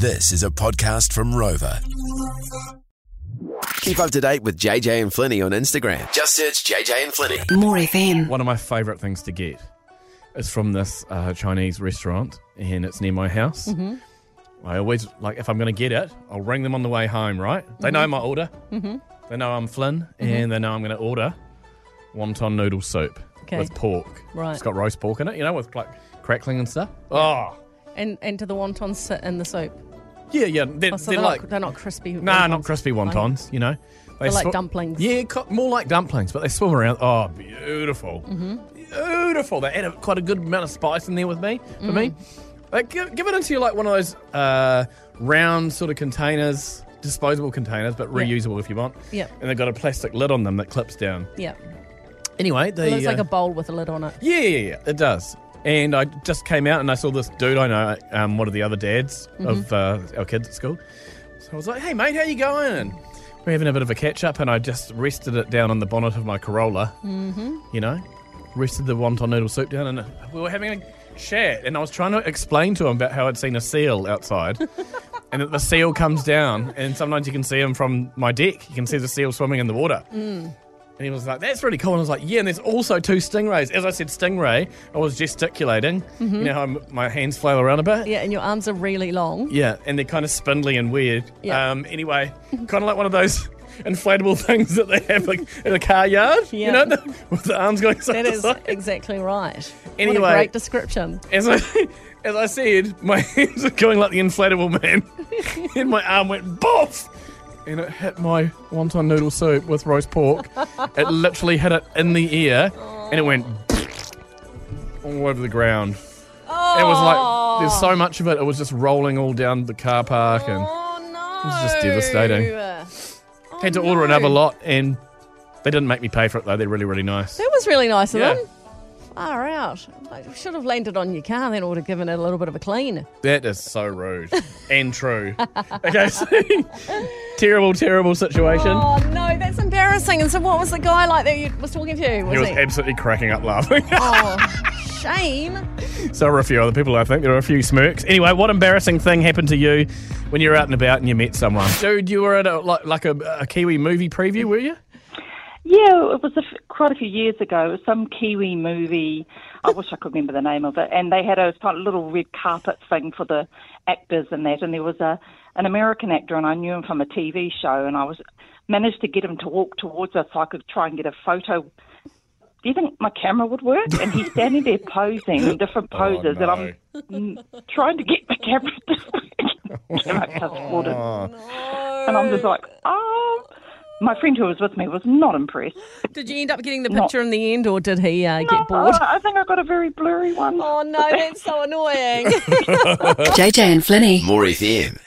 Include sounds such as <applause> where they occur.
This is a podcast from Rova. Keep up to date with JJ and Flinny on Instagram. Just search JJ and Flinny. More FM. One of my favourite things to get is from this uh, Chinese restaurant, and it's near my house. Mm-hmm. I always like if I'm going to get it, I'll ring them on the way home. Right? They know my order. Mm-hmm. They know I'm Flynn, and they know I'm going to order wonton noodle soup Okay. with pork. Right. It's got roast pork in it, you know, with like crackling and stuff. Oh, And and do the wontons sit in the soup? Yeah, yeah. They're, Oh, so they're they're, like not, they're not crispy. nah, not crispy wontons. You know, they They're like dumplings. Yeah, more like dumplings, but they swim around. Oh, beautiful, Mm-hmm. beautiful. They add a, quite a good amount of spice in there with me. For me, Mm. like give, give it into like one of those uh, round sort of containers, disposable containers, but Yeah. reusable if you want. Yeah. And they've got a plastic lid on them that clips down. Yeah. Anyway, It they looks like uh, a bowl with a lid on it. yeah, yeah, yeah, it does. And I just came out and I saw this dude I know, um, one of the other dads of uh, our kids at school. So I was like, hey, mate, how you going? And we're having a bit of a catch up, and I just rested it down on the bonnet of my Corolla. Mm-hmm. You know, rested the wonton noodle soup down, and we were having a chat. And I was trying to explain to him about how I'd seen a seal outside. <laughs> and that the seal comes down, and sometimes you can see him from my deck. You can see the seal swimming in the water. And he was like, that's really cool. And I was like, yeah, and there's also two stingrays. As I said, stingray, I was gesticulating. You know how m- my hands flail around a bit? Yeah, and your arms are really long. Yeah, and they're kind of spindly and weird. Yeah. Um, anyway, kind of like one of those <laughs> inflatable things that they have like, in a car yard. Yeah. You know, with the arms going side That to is side. exactly right. what Anyway. a great description. As I, <laughs> as I said, my <laughs> hands are going like the inflatable man. and my arm went boff! And it hit my wonton noodle soup with roast pork. <laughs> it literally hit it in the ear and it went <laughs> all over the ground. It was like, there's so much of it, it was just rolling all down the car park and Oh no! was just devastating. Oh, had to order oh, no. another lot and they didn't make me pay for it though. They're really, really nice. That was really nice of Yeah. them. Far out. I should have landed on your car then, or would have given it a little bit of a clean. That is so rude <laughs> and true. Okay, so <laughs> terrible, terrible situation. Oh no, that's embarrassing. And so, what was the guy like that you was talking to? Was he was he? absolutely cracking up laughing. oh, <laughs> shame. so were a few other people, I think. There were a few smirks. Anyway, what embarrassing thing happened to you when you were out and about and you met someone? Dude, you were at a, like, like a, a Kiwi movie preview, were you? Yeah, it was a f- quite a few years ago. It was some Kiwi movie. I hmm. wish I could remember the name of it. And they had a kind of little red carpet thing for the actors and that. And there was a an American actor, and I knew him from a TV show. And I was managed to get him to walk towards us so I could try and get a photo. Do you think my camera would work? And he's standing there posing in different <laughs> oh, poses, and I'm trying to get the camera <laughs> to camera <laughs> just watered. Oh. And I'm just like, oh. My friend who was with me was not impressed. Did you end up getting the No. picture in the end, or did he uh, get bored? I think I got a very blurry one. Oh no, that's so annoying. <laughs> JJ and Flinny. More FM.